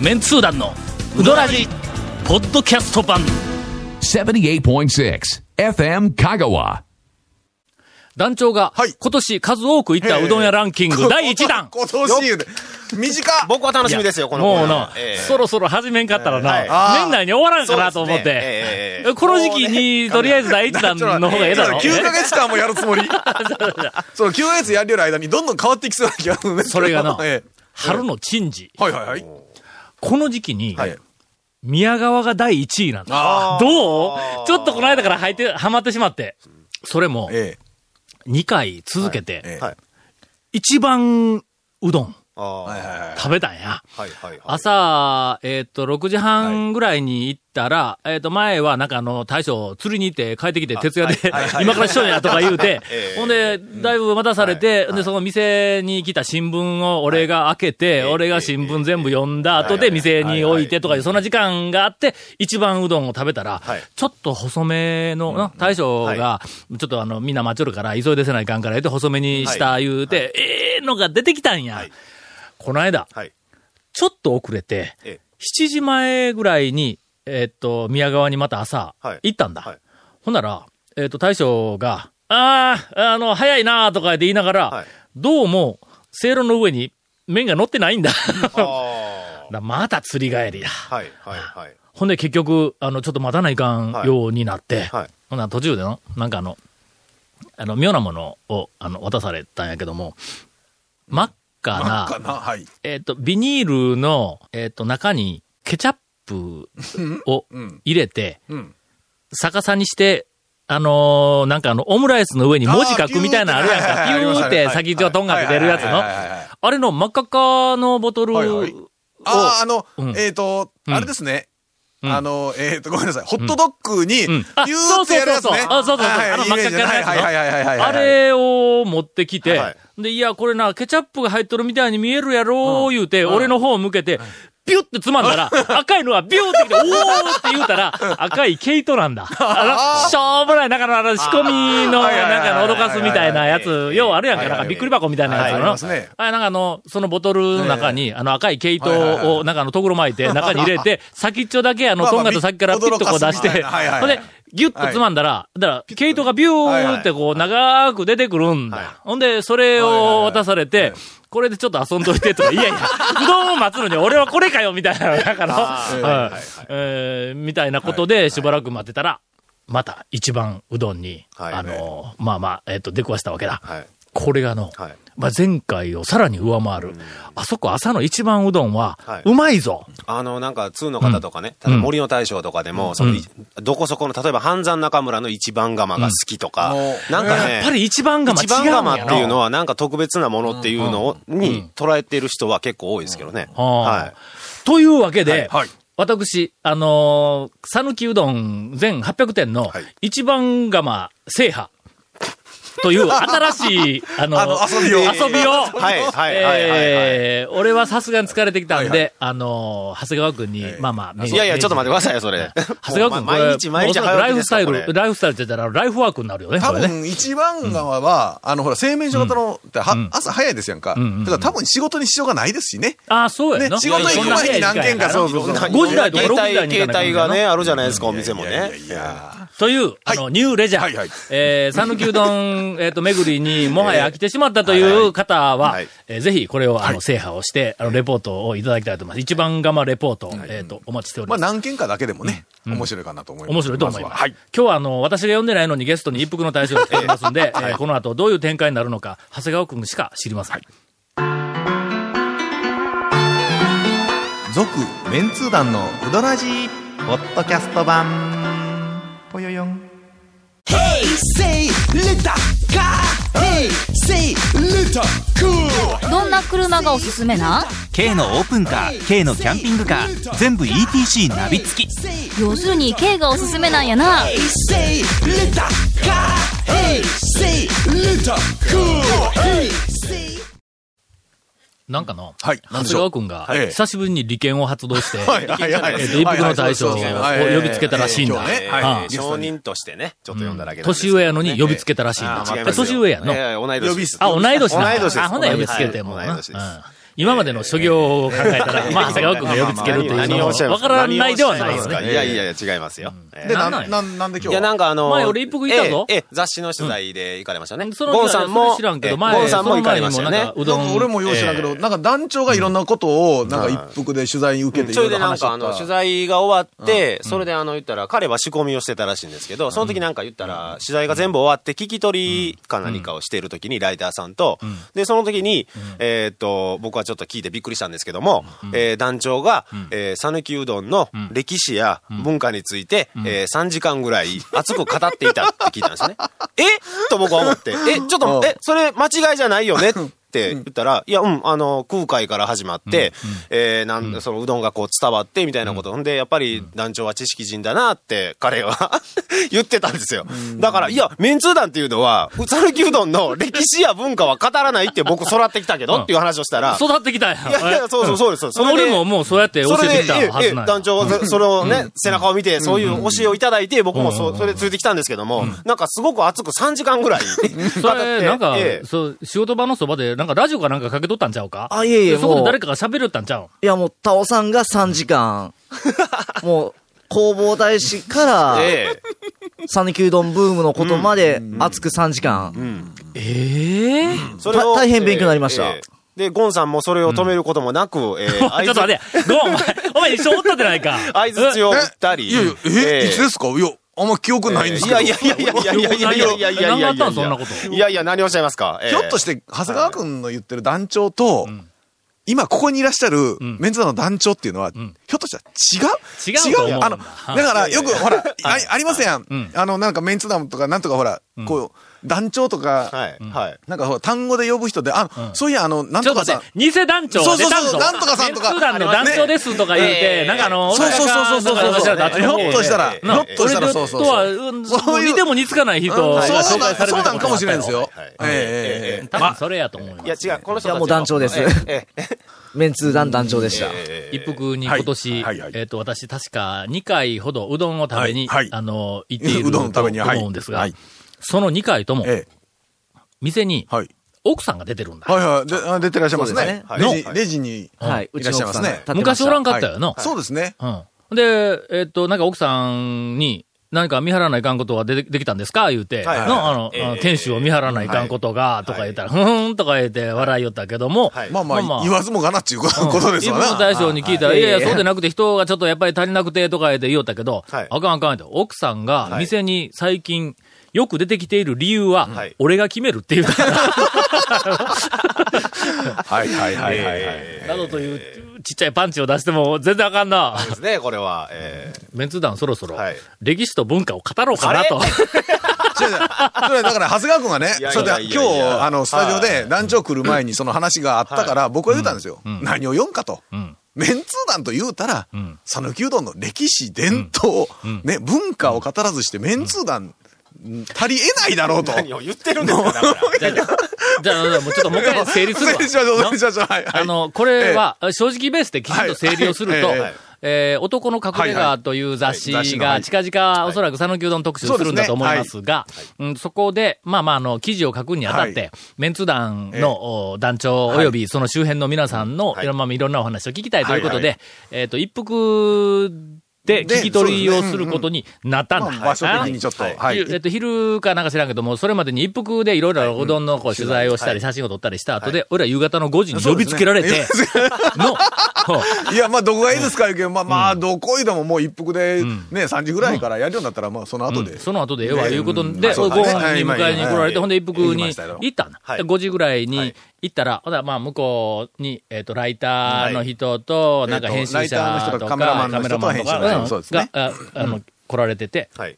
メンツー団のウドラジポッドキャスト版。78.6 FM Kagawa. 団長がはい。今年数多く行ったうどん屋ランキング第1弾。今年言うて短っ。僕は楽しみですよ、このもうな、ええ。そろそろ始めんかったらな、年内に終わらんかなと思っそうですね。て、この時期にとりあえず第1弾の方がええだろ。9ヶ月間もやるつもり？その9ヶ月やりよる間にどんどん変わっていきそうな気がするね。それがなえ春の珍事。えはいはいはい。この時期に、はい宮川が第1位なんだ。あどう？ちょっとこの間から入って、はまってしまって。それもあ。、え2回続けて、一番うどん。食べたんや。はいはいはい。朝、えっ、と、6時半ぐらいに行ったら、えっ、と、前はなんかあの、大将、釣りに行って帰ってきて、徹夜で、今からしとんやとか言うて え、え。ほんで、だいぶ待たされて、で、その店に来た新聞を俺が開けて、俺が新聞全部読んだ後で店に置いてとかいう、そんな時間があって、一番うどんを食べたらはい、ちょっと細めのな、大将が、ちょっとあの、みんな待ちょるから、急いでせないかんから言って、細めにした言うて、ええのが出てきたんや。はい。この間、はい。ちょっと遅れて、え7時前ぐらいに、えーっと、宮川にまた朝、はい行ったんだ。はいほんなら、えーっと、大将が、ああ、あの、早いなとか言って言いながら、はいどうも、せいろの上に麺が乗ってないんだ。あ だまた釣り帰りだ。あ。はいはいはい。ほんで結局、あの、ちょっと待たないかんはいようになって、はいほんなら途中での、なんかあの、あの、妙なものを、あの、渡されたんやけども、真っ赤な、はい。えっ、と、ビニールの、えっ、と、中にケチャップをうん。入れて、うん。逆さにして、あのーなんかあの、オムライスの上に文字書くみたいなのあるやんか。ピューって先っちょとんがって出るやつの。あれの真っ赤っかのボトルを、はいはい。ああ、あのうん、えっと、うん。あれですね。うん。あの、えっと、ごめんなさい。ホットドッグに、ピうん。あューってやるやつね。あそうそうそう。はいあの真っ赤っかのやつの。あれを持ってきて、はいで、いや、これな、ケチャップが入っとるみたいに見えるやろ、言うて、俺の方を向けて、ビュってつまんだら、赤いのがビューってきて、おーって言うたら、赤い毛糸なんだ。あの、しょうもない、なんかの、仕込みの、なんかの脅かすみたいなやつ、要はあるやんか、なんかびっくり箱みたいなやつのますね。あれ、なんかあの、そのボトルの中に、あの赤い毛糸を、なんかあの、とぐろ巻いて、中に入れて、先っちょだけあの、とんがと先からピッとこう出して、ほんで、ギュッとつまんだら、だから、毛糸がビューってこう、長く出てくるんだ。はい。ほんで、それを渡されて、これでちょっと遊んどいてとか、いやいや、うどんを待つのに俺はこれかよみたいな、なんかの、ー。はい。えーみたいなことでしばらく待ってたら、また一番うどんに、はいあの、まあまあ、えっと、出くわしたわけだ。はい。これがの、はいまあ、前回をさらに上回る。あそこ朝の一番うどんははい、うまいぞ。あの、なんか、通の方とかね、森の大将とかでも、その、どこそこの、例えば、半山中村の一番釜が好きとか、うん。なんかね、やっぱり一番釜違一番釜っていうのは、なんか特別なものっていうのを、に捉えてる人は結構多いですけどね。はい。というわけで、はい。私、あのー、讃岐うどん全800店のはい。一番釜制覇という新しい、あのあの遊びを。遊びを、はい、はい。えー俺はさすがに疲れてきたんで、あのー、長谷川くんに、まあまあ、いやいや、ちょっと待ってくださいよ、それ。長谷川くん、もう毎日、毎日ライフスタイル、ライフスタイルって言ったら、ライフワークになるよね、多。分、一番側は、あの、ほら、製麺所型の、朝早いですやんか。だから多分仕事に支障がないですしね。ああ、そうやな。ね仕事行く前に何件か、そうそうそう。5時台とか6時台に携帯がね、あるじゃないですか、お店もね。いやという、あの、ニューレジャー。はいはいえー、讃岐うどん、えっ、と、巡りにもはや飽きてしまったという方は、はいえーぜひこれを、あの、制覇をして、あの、レポートをいただきたいと思います。一番釜レポート、えっ、と、お待ちしておりまあます。何件かだけでもね、面白いかなと思います。面白いと思います。はい。今日はあの、私が読んでないのにゲストに一服の大将が来ておりますんで、えーこの後どういう展開になるのか、長谷川くんしか知りません。続メンツー団のウドラジーポッドキャスト版ぽよよん Say little car. Hey, say little cool. どんな車がおすすめな？ん K のオープンカー K のキャンピングカー全部 ETC ナビ付き。要するに K がおすすめなんやななんかの、はい。長谷川くんが、ええ。久しぶりに利権を発動して、はいはいはい。えっと一服の大将を呼びつけたらしいんだ。はい。はい。証人としてね、ちょっと読んだだけで年ど上やのに呼びつけたらしいんだ。年上やんの。ええ同い年。あ、同い年なんだ。同い年です。あ、ほんなら呼びつけても同い年です。うん今までの諸行を考えたら、まあ、長谷川君が呼びつけるというのも、わからないではないですね。いやいやいや、違いますよ。えーで、ななんん、なん、なんで今日いや、なんかあの、前俺一服いたぞ。え雑誌の取材で行かれましたね。そのゴンさんも、知らんけど、ええ前、ゴンさんも行かれましたよね。うどん。なんか俺もよう知らんけど、なんか団長がいろんなことを、なんか一服で取材に受けていそれでなんかあの、取材が終わって、それであの、言ったら、彼は仕込みをしてたらしいんですけど、その時なんか言ったら、取材が全部終わって、聞き取りか何かをしている時に、ライターさんと、で、その時に、えーっと、僕はちょっと聞いてびっくりしたんですけども、えー団長が、えー讃岐うどんの歴史や文化について、えー3時間ぐらい熱く語っていたって聞いたんですね。え？と僕は思って、え、ちょっと、え、それ間違いじゃないよね？って言ったら、いや、うん、あの、空海から始まって、えーなん、そのうどんがこう伝わってみたいなこと。ほん。で、やっぱり団長は知識人だなって彼は 言ってたんですよ。だから、いや、メンツー団っていうのは、うさぬきうどんの歴史や文化は語らないって僕育ってきたけどっていう話をしたら、育ってきたんや。いやいや、そうそうそうです。それで俺ももうそうやって教えてきたはず団長はそそれをね、背中を見て、そういう教えをいただいて、僕もそそれでついてきたんですけども、なんかすごく熱く3時間ぐらい。それ、なんかえ、え。そう、仕事場のそばで、なんかラジオかなんかかけとったんちゃうか？あ、いえいえ、でそこで誰かが喋るったんちゃうん？いやもう、タオさんが3時間、もう、弘法大師から、え讃岐うどんブームのことまで熱く3時間。ええ。えそれ大変勉強になりました。ええ。で、ゴンさんもそれを止めることもなく、えー ちょっと待って、ごめん、お前、お前一緒おったじゃないか。相づちを打ったり。いやいや、え、いつですか？いや、あんま記憶ないんですけど。いやいやいやいやいやいやいやいやいやいやいや。いや何があったんそんなこと？いやいや、何をおっしゃいますか？ひょっとして、長谷川くんの言ってる団長と、今ここにいらっしゃるメンツ団の団長っていうのは、ひょっとしたら違う？違うと思う。あの、だからよくほら、あありません。あの、なんかメンツ団とかなんとかほら、こう、団長とか、はい、はい。なんか単語で呼ぶ人で、あの、そういや、あの、なんとかさちょっと待っ、て、偽団長そうそうそうなんとかさんとかメンツ団の団長ですとか言うて、なんかあの、そうそうそうそうそうそう。ひょっとしたら、ひなょっとしたら、そうそう俺とは、そう。うんそういう似ても似つかない人がそう紹なん介されてたそうなんかもしれないですよ。はい。ええええええ。多分それやと思うよ。いや、違う、この人たちいやもう団長です。ええええ。メンツー団団長でした。ええ一服に今年、はい。はいはいえっ、と、私確か2回ほどうどんを食べに、はいはい。あの、行っている うどんのと思うんですが、はいその2回とも、ええ店にはい。奥さんが出てるんだ。はいはい。出てらっしゃいますねね。レジ、レジに。はい。いらっしゃいますね昔おらんかったよな。そうですね。うん。で、えっ、と、なんか奥さんに、何か見張らないかんことは出てできたんですか？言うて、の、あの、店主を見張らないかんことが、とか言ったら、ふーんとか言って笑いよったけども、はいまあまあ、言わずもがなっていうことことですわ一服な。大将に聞いたら、はいいやいや、そうでなくて人がちょっとやっぱり足りなくてとか言って言おったけど、はいあかんあかんって、奥さんがはい店に最近よく出てきている理由は、はい。俺が決めるっていう はいはいはいはいはい。などというちっちゃいパンチを出しても全然あかんな。ですね、これは。ええメンツ団そろそろはい、歴史と文化を語ろうかなと。違う違う。それだから、長谷川君がね今日、あの、スタジオはで団長来る前にその話があったから、僕は言ったんですよ。何を読んかと。ん。メンツー団と言うたらん、讃岐うどんの歴史、伝統、ね、文化を語らずして、メンツー団、足り得ないだろうと。何を言ってるんですか、だから。じゃあ、じゃあじゃあもうちょっともう一回 整理するわ。失礼しましょう、失礼しましょう。はい。はい。あの、これは、正直ベースできちんと整理をすると、えー男の隠れ家という雑誌が近々おそらく佐野牛丼特集するんだと思いますが、うんそこで、まあまあ、あの、記事を書くにあたって、はい。メンツ団の、お団長及びその周辺の皆さんの、はい。いろんないろんなお話を聞きたいということで、はいえっ、と、一服で聞き取りをすることになったんだ。まあ場所的にちょっと、はい。はい。えっと、昼かなんか知らんけども、それまでに一服でいろいろうどんのこう取材をしたり、はい。写真を撮ったりした後で、俺ら夕方の5時に呼びつけられて、の、いや、まあ、どこがいいですか言うけど、まあまあ、どこいでももう一服で、ね、3時ぐらいからやるようになったら、まあ、その後で。その後でええわ、ねいうことうん。で、午後そうだね。に迎えに来られて、はい。ほんで一服に行ったんだ。はい。で5時ぐらいにはい行ったら、ほらまあ向こうに、えっと、ライターの人と、なんか編集者ライターの人とか、とカメラマンの人と編集者の人そうですね。が、ああの、来られてて、はい。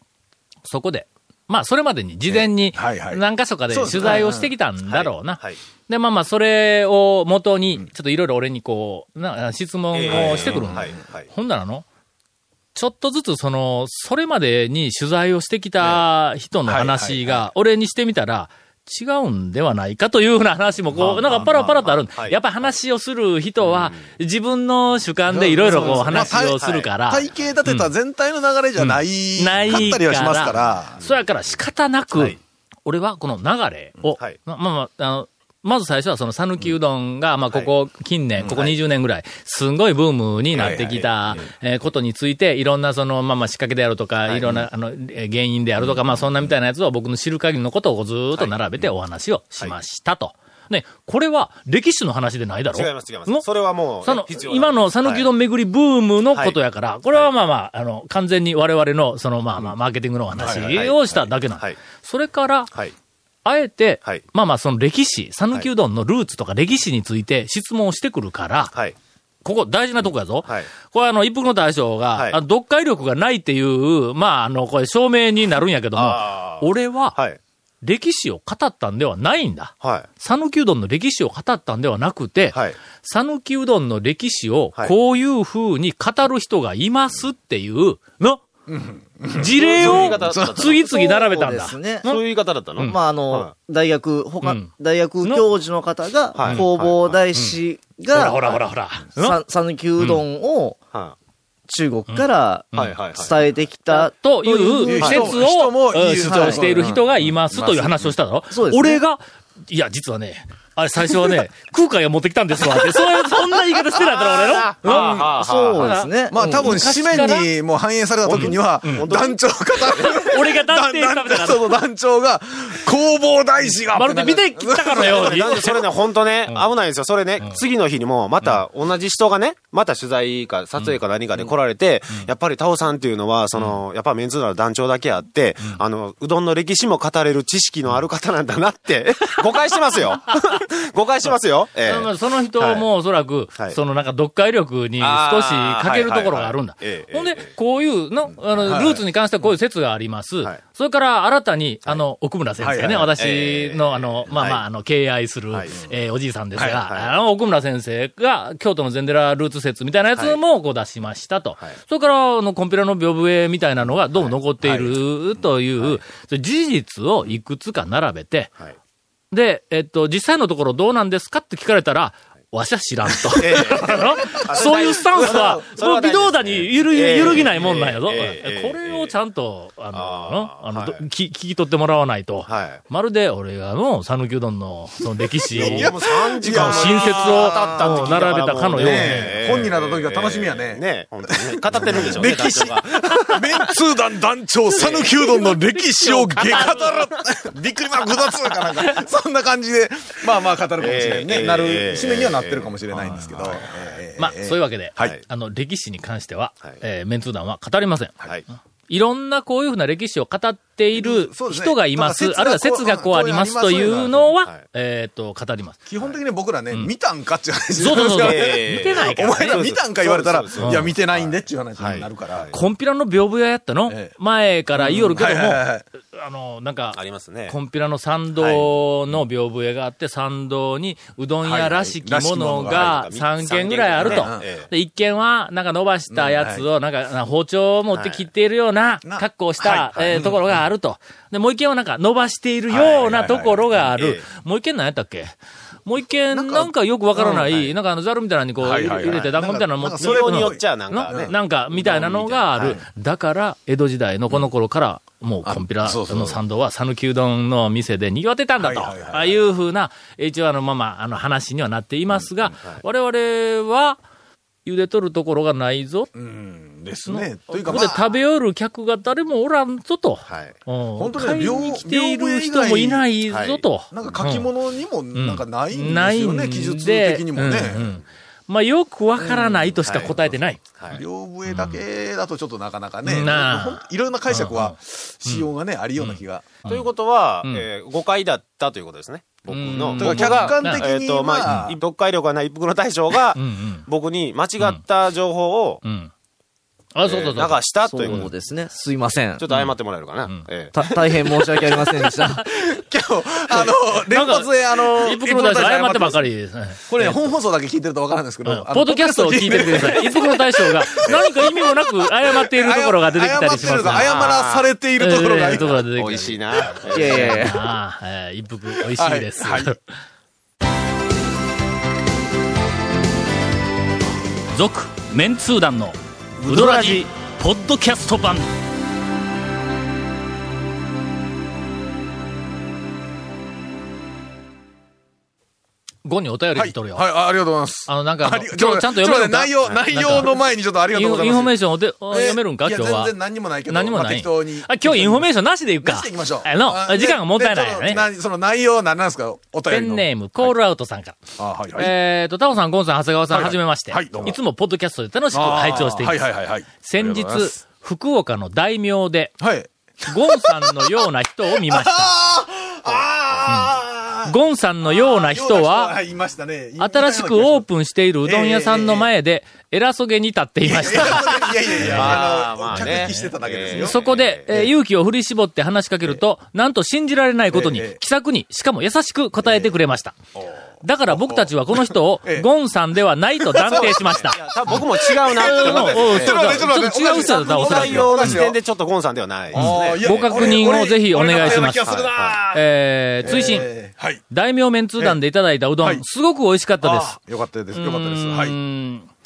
そこで、まあ、それまでに事前に何箇所かで取材をしてきたんだろうな。はい。で、まあまあ、それを元に、ちょっといろいろ俺にこう、な質問をしてくるんだはい。はい。ほんならの、ちょっとずつその、それまでに取材をしてきた人の話が、俺にしてみたら、違うんではないかというふうな話もこう、なんかパラパラとあるやっぱ話をする人は、自分の主観でいろいろこう話をするから、体系立てた全体の流れじゃない、ないかったりはしますから。そやから仕方なく、はい。俺はこの流れを、まあまあ、あの、まず最初はその讃岐うどんが、まあ、ここ近年、ここ20年ぐらい、すんごいブームになってきた、えーことについて、いろんなその、まあまあ仕掛けであるとか、い。ろんな、あの、えー原因であるとか、まあそんなみたいなやつを僕の知る限りのことをずーっと並べてお話をしましたと。ね、これは歴史の話でないだろ違います違います。のそれはもうその今の讃岐うどん巡りブームのことやから、これはまあまあ、あの、完全に我々の、そのまあまあ、マーケティングのお話をしただけなの。はい。それから、はい。あえて、はいまあまあその歴史、讃岐うどんのルーツとか歴史について質問をしてくるから、はい。ここ大事なとこやぞ。はいこれあの、一服の大将が、はい読解力がないっていう、まああの、これ証明になるんやけども俺ははい。歴史を語ったんではないんだ。はい。讃岐うどんの歴史を語ったんではなくて、はい。讃岐うどんの歴史をはいこういう風に語る人がいますっていう、の、事例を次々並べたんだ。そうですね。そういう言い方だったの。まあ、あの、は大学、他、うん。大学教授の方が、はい。弘法大師が、ほらほらほらほら。さ讃岐うどんをは中国から。伝えてきたというはい説を主張している人がいますという話をしただろ俺が、いや、実はね、あれ最初はね、空海が持ってきたんですわ。って、そういう、そんな言い方してなかったら俺の。うん。あそうですね。まあ多分紙面にもう反映された時には、団長が、俺が断定したみたいな。そう団長が、弘法大師がまるで見てきたかのように。なんでそれね、本当ね、危ないんですよ。それね、次の日にも、また同じ人がね、また取材か撮影か何かで来られて、やっぱりタオさんっていうのは、その、やっぱメンズなら団長だけあって、あの、うどんの歴史も語れる知識のある方なんだなって、誤解してますよ。誤解してますよ。ええ。まあその人もおそらく、はい。そのなんか読解力に少し欠けるところがあるんだ。ほんでええ、こういうの、あの、はい。ルーツに関してはこういう説があります。はい。それから新たに、あの、奥村先生ね、私ええのあの、まあまあ、はい。あの、敬愛するはい、えーおじいさんですはいが、はい。あの、奥村先生が京都の禅寺ルーツ説みたいなやつもこう出しましたと。はい。それから、あの、コンピュラの屏風絵みたいなのがどうも残っているという、事実をいくつか並べて、はい。で、えっと、実際のところどうなんですかって聞かれたら、わしは知らんと。そういうスタンスは、それはもう微動だに揺る揺るぎないもんなんやぞ。これをちゃんと、あの、あの、聞き取ってもらわないと、はい。まるで俺がの、讃岐うどんの、その歴史を、もう3時間新説を並べたかのように。本になった時が楽しみやね。ね。語ってるんでしょうね。歴史メンツー団団長、讃岐うどんの歴史を下語る。びっくりマーク2つかなんか、そんな感じで、まあまあ語るかもしれないね。ええ。なる、ええ。締めにはなってるかもしれないんですけど。ええまあ、そういうわけで、はいあの、歴史に関しては、はいえーメンツー団は語りません。はい。いろんなこういうふうな歴史を語っている人がいます、あるいは説がこうありますというのははい、えっと、語ります。基本的に僕らね、見たんかっていう話そうそうそう。見てないから。ねお前。ら見たんか言われたら、いや、見てないんでっていう話になるから。コンピラの屏風屋やったの、ええ。前から言いよるけども、あの、なんかあ、りますね。コンピラの参道の屏風屋があって、参道にうどん屋らしきものがはいはい3軒ぐらいあると。三軒ねええ。で、1軒は、なんか伸ばしたやつを、なんか、包丁を持って切っているようなな格好をした、えーところがあると。で、もう1軒はなんか伸ばしているようなところがある。もう1軒何やったっけ？もう一軒、なんかよくわからない、なんかあの、ザルみたいなのにこう、入れて、団子みたいなの持ってな。んかそれによっちゃなんかね。なんか、みたいなのがある。だから、江戸時代のこの頃から、もうコンピラの参道は、讃岐うどんの店で賑わってたんだと。ああいうふうな、一応あの、まあまあ、あの話にはなっていますが、我々は、茹でとるところがないぞ。うんですね。というか、ここでまあ食べよる客が誰もおらんぞと。はい。本本当に買い両に来ている人もいないぞと。なんか書き物にもなんかないんないんですよね、記述的にもね。うんうんまあ、よくわからないとしか答えてない。はい。両笛だけだとちょっとなかなかね、いろんな解釈はしようがね、ありような気が。ということは、うんえー誤解だったということですね。僕の。客観的にえっと、ままああ、読解力がない一服の大将が。僕に間違った情報をうん。あ、そうそうそう。えー流したということですね。すいませんちょ。っと謝ってもらえるかな？んええた大変申し訳ありませんでした。今日、あの、連発であの、一服の大将謝ってばっかりですね。これね、本放送だけ聞いてるとわからないんですけど、あのポッドキャストを聞いててください。一服の大将が 何か意味もなく謝っているところが出てきたりします謝ってると謝らされているところがえーところが出てきたり美味しいな。いやいやいや。一服美味しいです。続、メンツー団のウドラジポッドキャスト版。ゴンにお便り来とるよ。はい、あありがとうございます。あの、なんか今日ちゃんと読めるか？内容、内容の前にちょっとありがとうございます。インフォメーションをで読めるんか？今日は？全然何にもないけど。何もない。まあ適当に。あ、今日インフォメーションなしでいくか。出していきましょう。あの、あ時間がもったいないよね。その内容は何なんですか？お便りの。ペンネーム、コールアウトさんから。あ、はいはい。えーと、タオさん、ゴンさん、長谷川さん、はいはいはじめまして。はいどうもいつもポッドキャストで楽しく拝聴しています。はいはいはいはい。先日福岡の大名で、はい。ゴンさんのような人を見ました。あ ゴンさんのような人は、はい、いましたね。新しくオープンしているうどん屋さんの前で、偉そうげに立っていました。いやいやいや、あの、まあね。客引きしてただけですよ。そこで、えー勇気を振り絞って話しかけると、なんと信じられないことにええ、気さくに、しかも優しく答えてくれました。だから僕たちはこの人を ええ、ゴンさんではないと断定しました。僕も違うな。って。思って。ちょっとちょっと待って。ちょっと違う人だったらおそらく。内。容の時点でちょっとゴンさんではないですね。ご確認をぜひお願いします。えー、追伸、えーはい。大名麺通団でいただいたうどん、はい。すごく美味しかったです。あよかったです。よかったです。はい。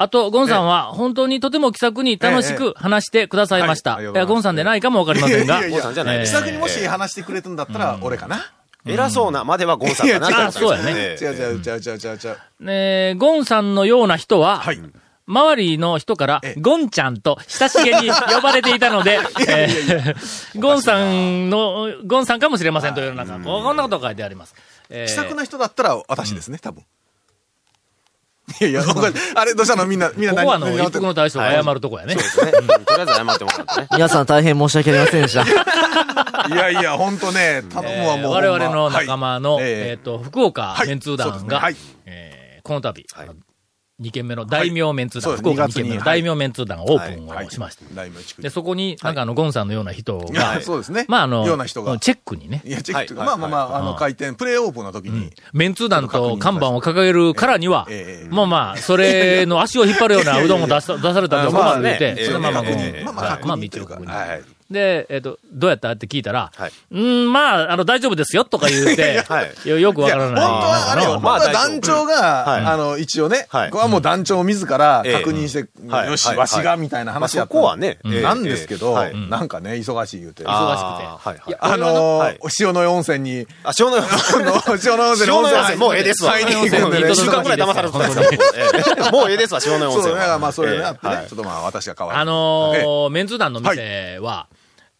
あと、ゴンさんは、本当にとても気さくに楽しく話してくださいました。ゴンさんでないかもわかりませんが。いやいやいや。ゴンさんじゃないえー。気さくにもし話してくれたんだったら、俺かな。偉そうなまではゴンさんかなと思ったんですけどいや違うね。違う違う違う違う違う違う。えーゴンさんのような人は、はい。周りの人からええ、ゴンちゃんと親しげに呼ばれていたので、えーゴンさんの、ゴンさんかもしれませんという、なんか、こんなことが書いてあります。えー気さくな人だったら私ですね、多分。いやいや、あれ、どうしたの？みんな、みんなここはあの、何一服の大将が謝るとこやね。そうですね。うん。とりあえず謝ってもらってね。皆さん大変申し訳ありませんでした。いやいや、ほんとね、頼むわ、もう。我々の仲間の、はい。えっ、と、福岡はい。メンツー団が、この度、はい2軒目の大名メンツー団、はい。福岡2そうです軒目の2月に大名メンツー団がオープンはいをしました。大名地区で、そこに、なんかあの、ゴンさんのような人が、そうですね。まああの、ような人が。チェックにね、いや、チェック。まあまあまあ、あの、開店、プレイオープンの時に、メンツー団と看板を掲げるからにはまあまあ、それの足を引っ張るようなうどんを出さ 出されたら困る言うて、まあね。そのまままあまあ、はいまあ、道を確認。はい。で、えっ、と、どうやった？って聞いたら、はい。うん、まあ、あの、大丈夫ですよ、とか言うて、はい。よよくわからない。いや本当はあれよ、本当まあは団長が、はい。あの、一応ね、はい。ここはもう団長自らええ。確認して、はい。よし、はい。わしが、みたいな話やった。まあそこはねええ。なんですけど、ええ。はい。なんかね、忙しい言うて。ああーはいはい。のはい。ー、塩の温泉に、あ、塩の、あの、塩の温泉塩の温泉、もうええですわ。買いに行くんで週間くらい騙されてたんです もうええですわ、塩の温泉そうだからは。まあ、それね、ええあってちょっとまあ、私が代わりにあのえーメンツ団の店は、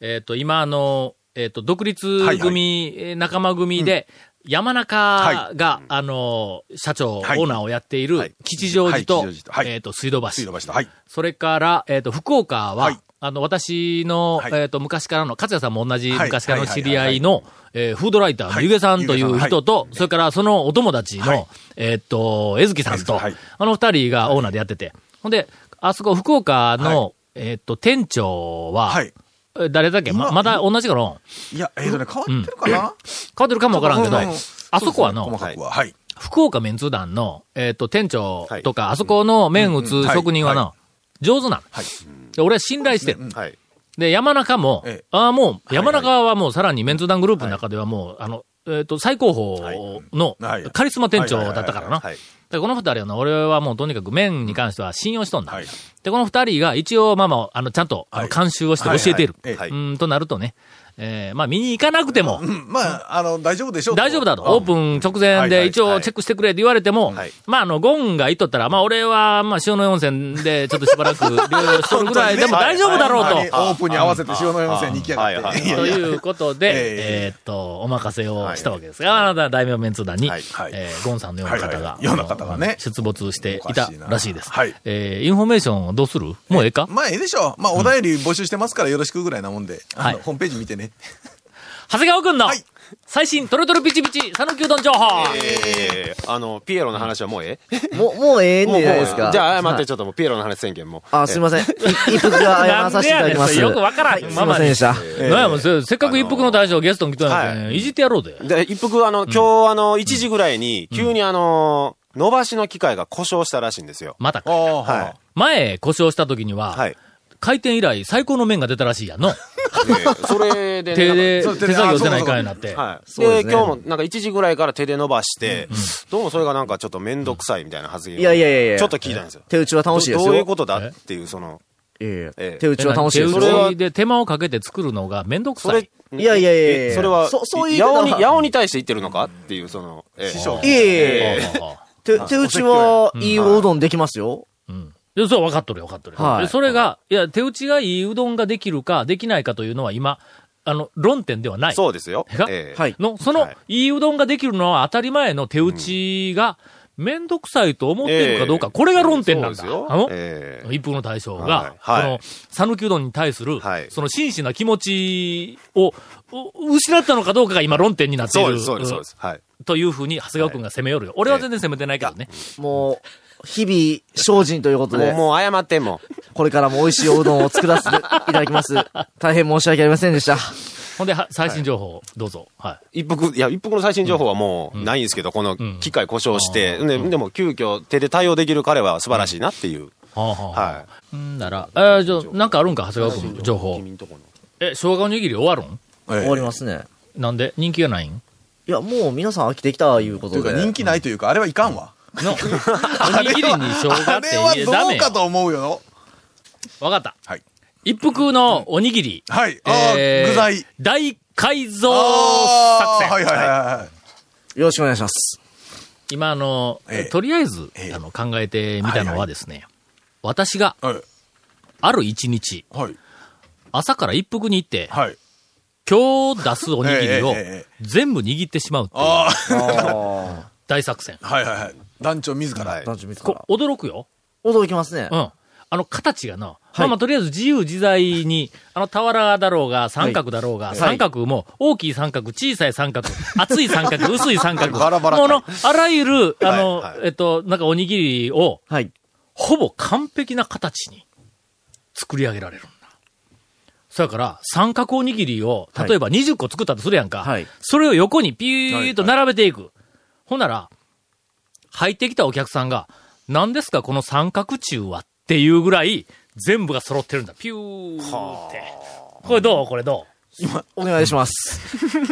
えっ、と、今あの、えっ、と、独立組、えー仲間組で、山中が、あのー社長、はい。オーナーをやっているはい。吉祥寺と、えっ、と、水道橋。水道橋と、はい。それから、えっ、と、福岡は、はい。あの、私の、はい。えっ、と、昔からの、勝也さんも同じはい。昔からの知り合いの、えーフードライターのゆげさんという人と、それからそのお友達の、はい。えっ、と、えずきさんと、はい。あの二人がオーナーでやってて、ほんで、あそこ福岡の、えっ、と、店長は、誰だっけ？ま今まだ同じかな？いや、えっとね、変わってるかな？変わってるかもわからんけど、あそこはの。福岡メンツ団の、えっ、と、店長とか、あそこの麺打つ職人はな、うんは上手なの。はい。で俺は信頼してる。はい。で、山中も、ええ。ああ、もう、山中はもうさらにメンツ団グループの中ではもう、あの、えっ、と、最高峰のはい。カリスマ店長だったからな。はい。で、この二人はな、俺はもうとにかく麺に関しては信用しとんだ。はいで、この二人が一応、まあまあ、あの、ちゃんと、あの、はい監修をして教えている。はいはいうーん、となるとね、えーまあ見に行かなくても、うんまあ、あの、大丈夫でしょう大丈夫だと。うん。オープン直前はいはいで一応チェックしてくれって言われても、はい。まああの、ゴンが言っとったら、まあ俺は、まあ塩江温泉でちょっとしばらく療養しとるぐらいでも大丈夫だろうと。オープンに合わせて塩江温泉に行きやがって。ということで、ええ。えーっと、お任せをしたわけですが、あなた大名麺通団に、はい。はい。えーゴンさんのような方がはいはいは、い。ような方がね。出没していたらしいです。はい。えーインフォメーションどうする？もうええか？まあ、ええでしょう。まあ、お便り募集してますからよろしくぐらいなもんで、あはい。の、ホームページ見てね。長谷川くんのはい最新トロトロピチピチ讃岐うどん情報えー、あの、ピエロの話はもうええ？もう、もうええんじゃないですか。じゃあ謝って、はいちょっともうピエロの話宣言も。あ、すいません。い一服が謝らさせていただきます。よくわからんはいすいませんでした。なんやもうせせっかく一服の大将ゲストに来たんやけん、はいいじってやろうぜ。で、一服あの、今日あの、1時ぐらいに、急にあの、伸ばしの機械が故障したらしいんですよ。またか。は前故障した時には、い。はい。開店以来最高の麺が出たらしいやんの。で それでね、手で、手作業せないかになって。はい。で、今日もなんか1時ぐらいから手で伸ばして、どうもそれがなんかちょっとめんどくさいみたいな発言をいやいやいやいやちょっと聞いたんですよ。手打ちは楽しいですよ。どどういうことだっていう、その、ええええ手打ちは楽しいです手よ。打ちで手間をかけて作るのがめんどくさい。、いやいやいやいやえそれは、そそういう八尾に、八尾に対して言ってるのかっていう、その、ええ師匠いえいえ手打ちはいいおうどんできますよ。そう、分かっとるよ、分かっとるよ。はいでそれが、いや、手打ちがいいうどんができるか、できないかというのは今、あの、論点ではない。そうですよ。がええはいの、その、はいいいうどんができるのは当たり前の手打ちが、めんどくさいと思っているかどうか、これが論点なんだ。そうですよあの、ええ一服の大将はがい、はいこの、讃岐うどんに対する、はいその真摯な気持ちを、う失ったのかどうかが今論点になっている。そうです、そうです、そうです。はい。というふうに、長谷川くんが攻めよるよ。俺は全然攻めてないけどね。もう、日々精進ということで、もう、もう謝っても。これからも美味しいおうどんを作らせていただきます。大変申し訳ありませんでした。ほんで、は最新情報、どうぞ。はい。一服、いや、一服の最新情報はもうないんですけど、この機械故障して、ででも急遽手で対応できる彼は素晴らしいなっていう。はあはあはあはんなら、えー、じゃあ、なんかあるんか、長谷川くん、情報。君んとこのえ、生姜おにぎり終わるん？ええ終わりますね。なんで？人気がないん？いや、もう皆さん飽きてきたいうことで。というか人気ないというか、あれはいかんわ。の、おにぎりに生姜あってれはど言えダメようかと思うよ。わかった。はい。一服のおにぎり。はい。ああ、えー具材。大改造あ作戦。あはいはいはいはい。よろしくお願いします。今、あの、ええとりあえず、ええあの、考えてみたのはですね、私が、はい。ある一日、はい。朝から一服に行って、はい。今日出すおにぎりを全部握ってしまうっていうああ 大作戦。あ、はいはいはい。団長自ら。はいあ、団長自こら。驚くよ。驚きますねう。ん。あの、形がな、まあまあ、とりあえず自由自在に、あの、俵だろうが、三角だろうが、はい三角も、大きい三角、小さい三角、厚い三角、薄い三角、バラバラもうの、あらゆる、あの、はいはいえっと、なんかおにぎりを、はい。ほぼ完璧な形に作り上げられるんだ。そやから、三角おにぎりを、例えば20個作ったとするやんか。はいそれを横にピューッと並べていく。ほんなら、入ってきたお客さんが、何ですかこの三角柱はっていうぐらい、全部が揃ってるんだ。ピューって。これどう？これどお願いします。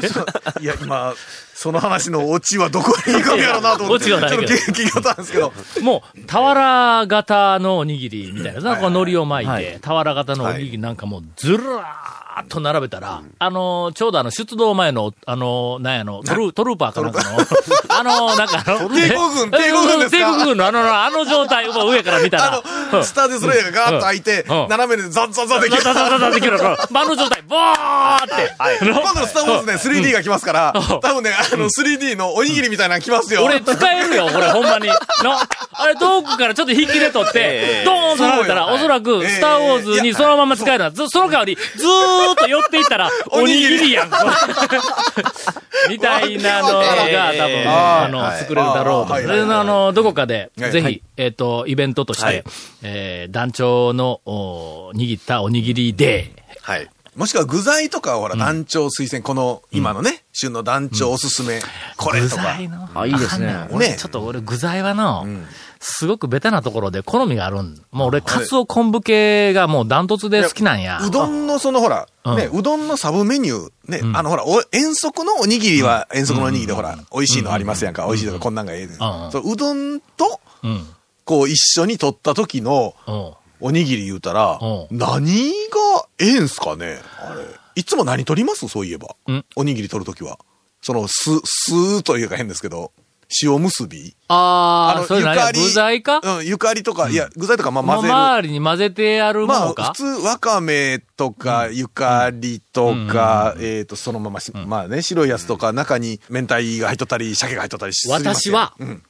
いや、今、その話のオチはどこに行くんやろうなと思って。オチはないけどちょっと聞き方なんですけど。うもう、俵型のおにぎりみたいなさ、こう海苔を巻いはて、俵型のおにぎりなんかもうずらーっと並べたら、あのー、ちょうどあの、出動前の、あのー、なんやの、トルトルーパーかなんかの、あのー、なんかあの、帝国軍帝国軍ですか？帝国軍のあの、あの状態を上から見たら、あの、スターデスロイヤーがガーッと開いて、うん斜めでザッザッザッできる。ザザザザできるから、あの状態、ボーって。今度のスター・ウォーズね、3D が来ますから、多分ね、あの、3D のおにぎりみたいなの来ますよ。俺使えるよ、これ、ほんまに。の、あれ、遠くからちょっと引きで取って、ドーンと並べたら、おそらく、ええスター・ウォーズにそのまま使えるな。ずその代わり、ずーっと寄っていったら、おにぎりやん。みたいなのが、多分、あの、はい作れるだろうと。あの、どこかで、はいぜひはい、えっと、イベントとしはいて、えー団長の、お握ったおにぎりで、はい。もしくは具材とかはほら、団長推薦、この、今のね、旬の団長おすすめ、これ具とか。材の。あいいですね。ね。ちょっと俺、具材はの、すごくベタなところで好みがあるん。もう俺、カツオ昆布系がもうダントツで好きなんや。うどんのそのほら、うん。ね、うどんのサブメニュー、ね、あのほら、お遠足のおにぎりは遠足のおにぎりでほら、美味しいのありますやんか。美味しいとかこんなんがええねん。うううどんと、うん。こう一緒に取った時のうん。おにぎり言うたらう、何がええんすかねあれ。いつも何取ります？そういえばん。おにぎり取るときは。その、す、すというか変ですけど、塩結びあー、それ何具材か？うん、ゆかりとか、いや、具材とかまあ混ぜる。周りに混ぜてやるもまあ、のか、普通、わかめとか、ゆかりとか、えっと、そのままし、まあね、白いやつとか、中に明太が入っとったり、鮭が入っとったりする私はうん。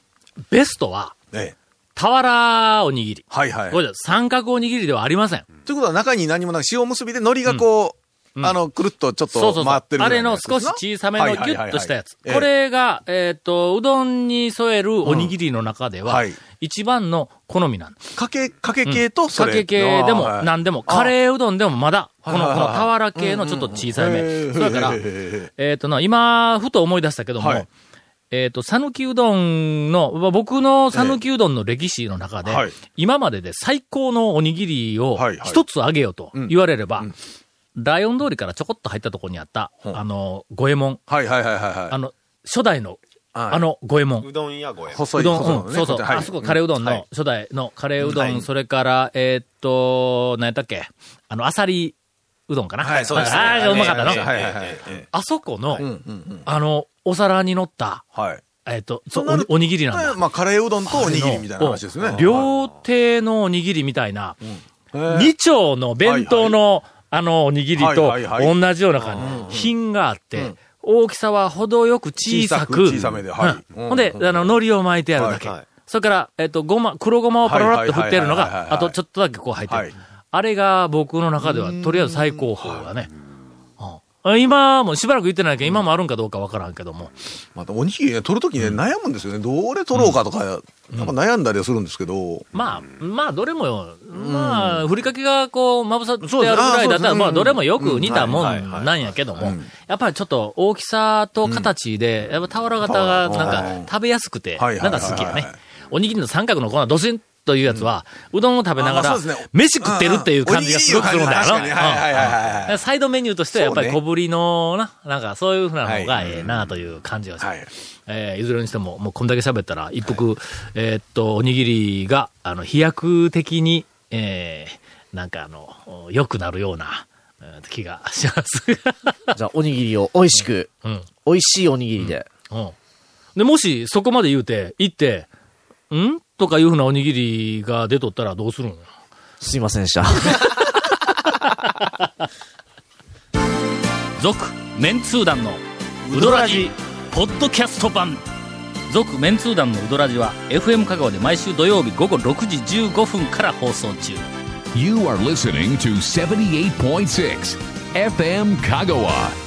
ベストは、ええ。俵おにぎり。はいはい。これ三角おにぎりではありません。ということは中に何もなく塩結びで海苔がこう、あの、くるっとちょっと。回ってるあれの少し小さめのギュッとしたやつ。これ、れが、えっ、と、うどんに添えるおにぎりの中では、はい一番の好みなんです。かけ、かけ系とそかれ。け系でも何でも、カレーうどんでもまだ、この、この俵系のちょっと小さいめ。へーそれからえっとな、今、ふと思い出したけども、はいえっと、讃岐うどんの、まあ僕の讃岐うどんの歴史の中で、はい。今までで最高のおにぎりをはいはい。一つあげようと言われれば、ん。ライオン通りからちょこっと入ったところにあった、んあの、五右衛門、はいはいはいはいはい。あの、初代のはい。あの、五右衛門。うどんやごえ細い、うどん、うん、そうそう、はい。あそこカレーうどんはい。の初代のカレーうどん、はい。それから、えーっと、何やったっけ？あの、あさりうどんかな。はいそうです。ねああ、うまかったの。はいはいはいはい。えあそこの、えうんうんうん。あの、お皿に乗った、はい。えーっと、そうおにおにぎりなんだ。まあ、カレーうどんとおにぎりみたいな話ですね。料亭のおにぎりみたいな、へー二丁の弁当の、あの、おにぎりとはいはいはい同じような感じ。品があって、大きさは程よく小さく。小さめではいうんほんで、あの、海苔を巻いてあるだけ。はいはいそれから、えっと、ごま、黒ごまをパラパラっと振ってるのが、はいはいはいはいはいあとちょっとだけこう入ってる。はいあれが僕の中では、とりあえず最高峰がね。うん今もしばらく言ってないけど、今もあるんかどうかわからんけども。またおにぎりね、取るときね、悩むんですよね。どれ取ろうかとか、やっぱ悩んだりはするんですけど、まあ、まあ、どれもよ、まあ、ふりかけがこう、まぶさってあるぐらいだったら、まあ、どれもよく似たもうんなんやけども、やっぱりちょっと大きさと形で、やっぱ俵型がなんか食べやすくて、なんか好きやね。おにぎりの三角のこのドシンというやつは、うどんを食べながら飯食ってるっていう感じがすごくするんだよな。サイドメニューとしてはやっぱり小ぶりのな、なんかそういうふうなのがはいええなという感じがするはい。えーいずれにしても、もうこんだけ喋ったら、一服、えーっと、おにぎりが、あの、飛躍的に、えーなんかあの、良くなるような、えー気がします。じゃあ、おにぎりを美味しく、うん。美味しいおにぎりで。うん。で、もし、そこまで言うて、行って、ん？とかいうふうなおにぎりが出とったらどうするんすいませんでした。続、メンツー団の、ウドラジ、ポッドキャスト版。続、メンツー団のウドラジは、FM 香川で毎週土曜日午後6時15分から放送中。You are listening to 78.6 FM Kagawa.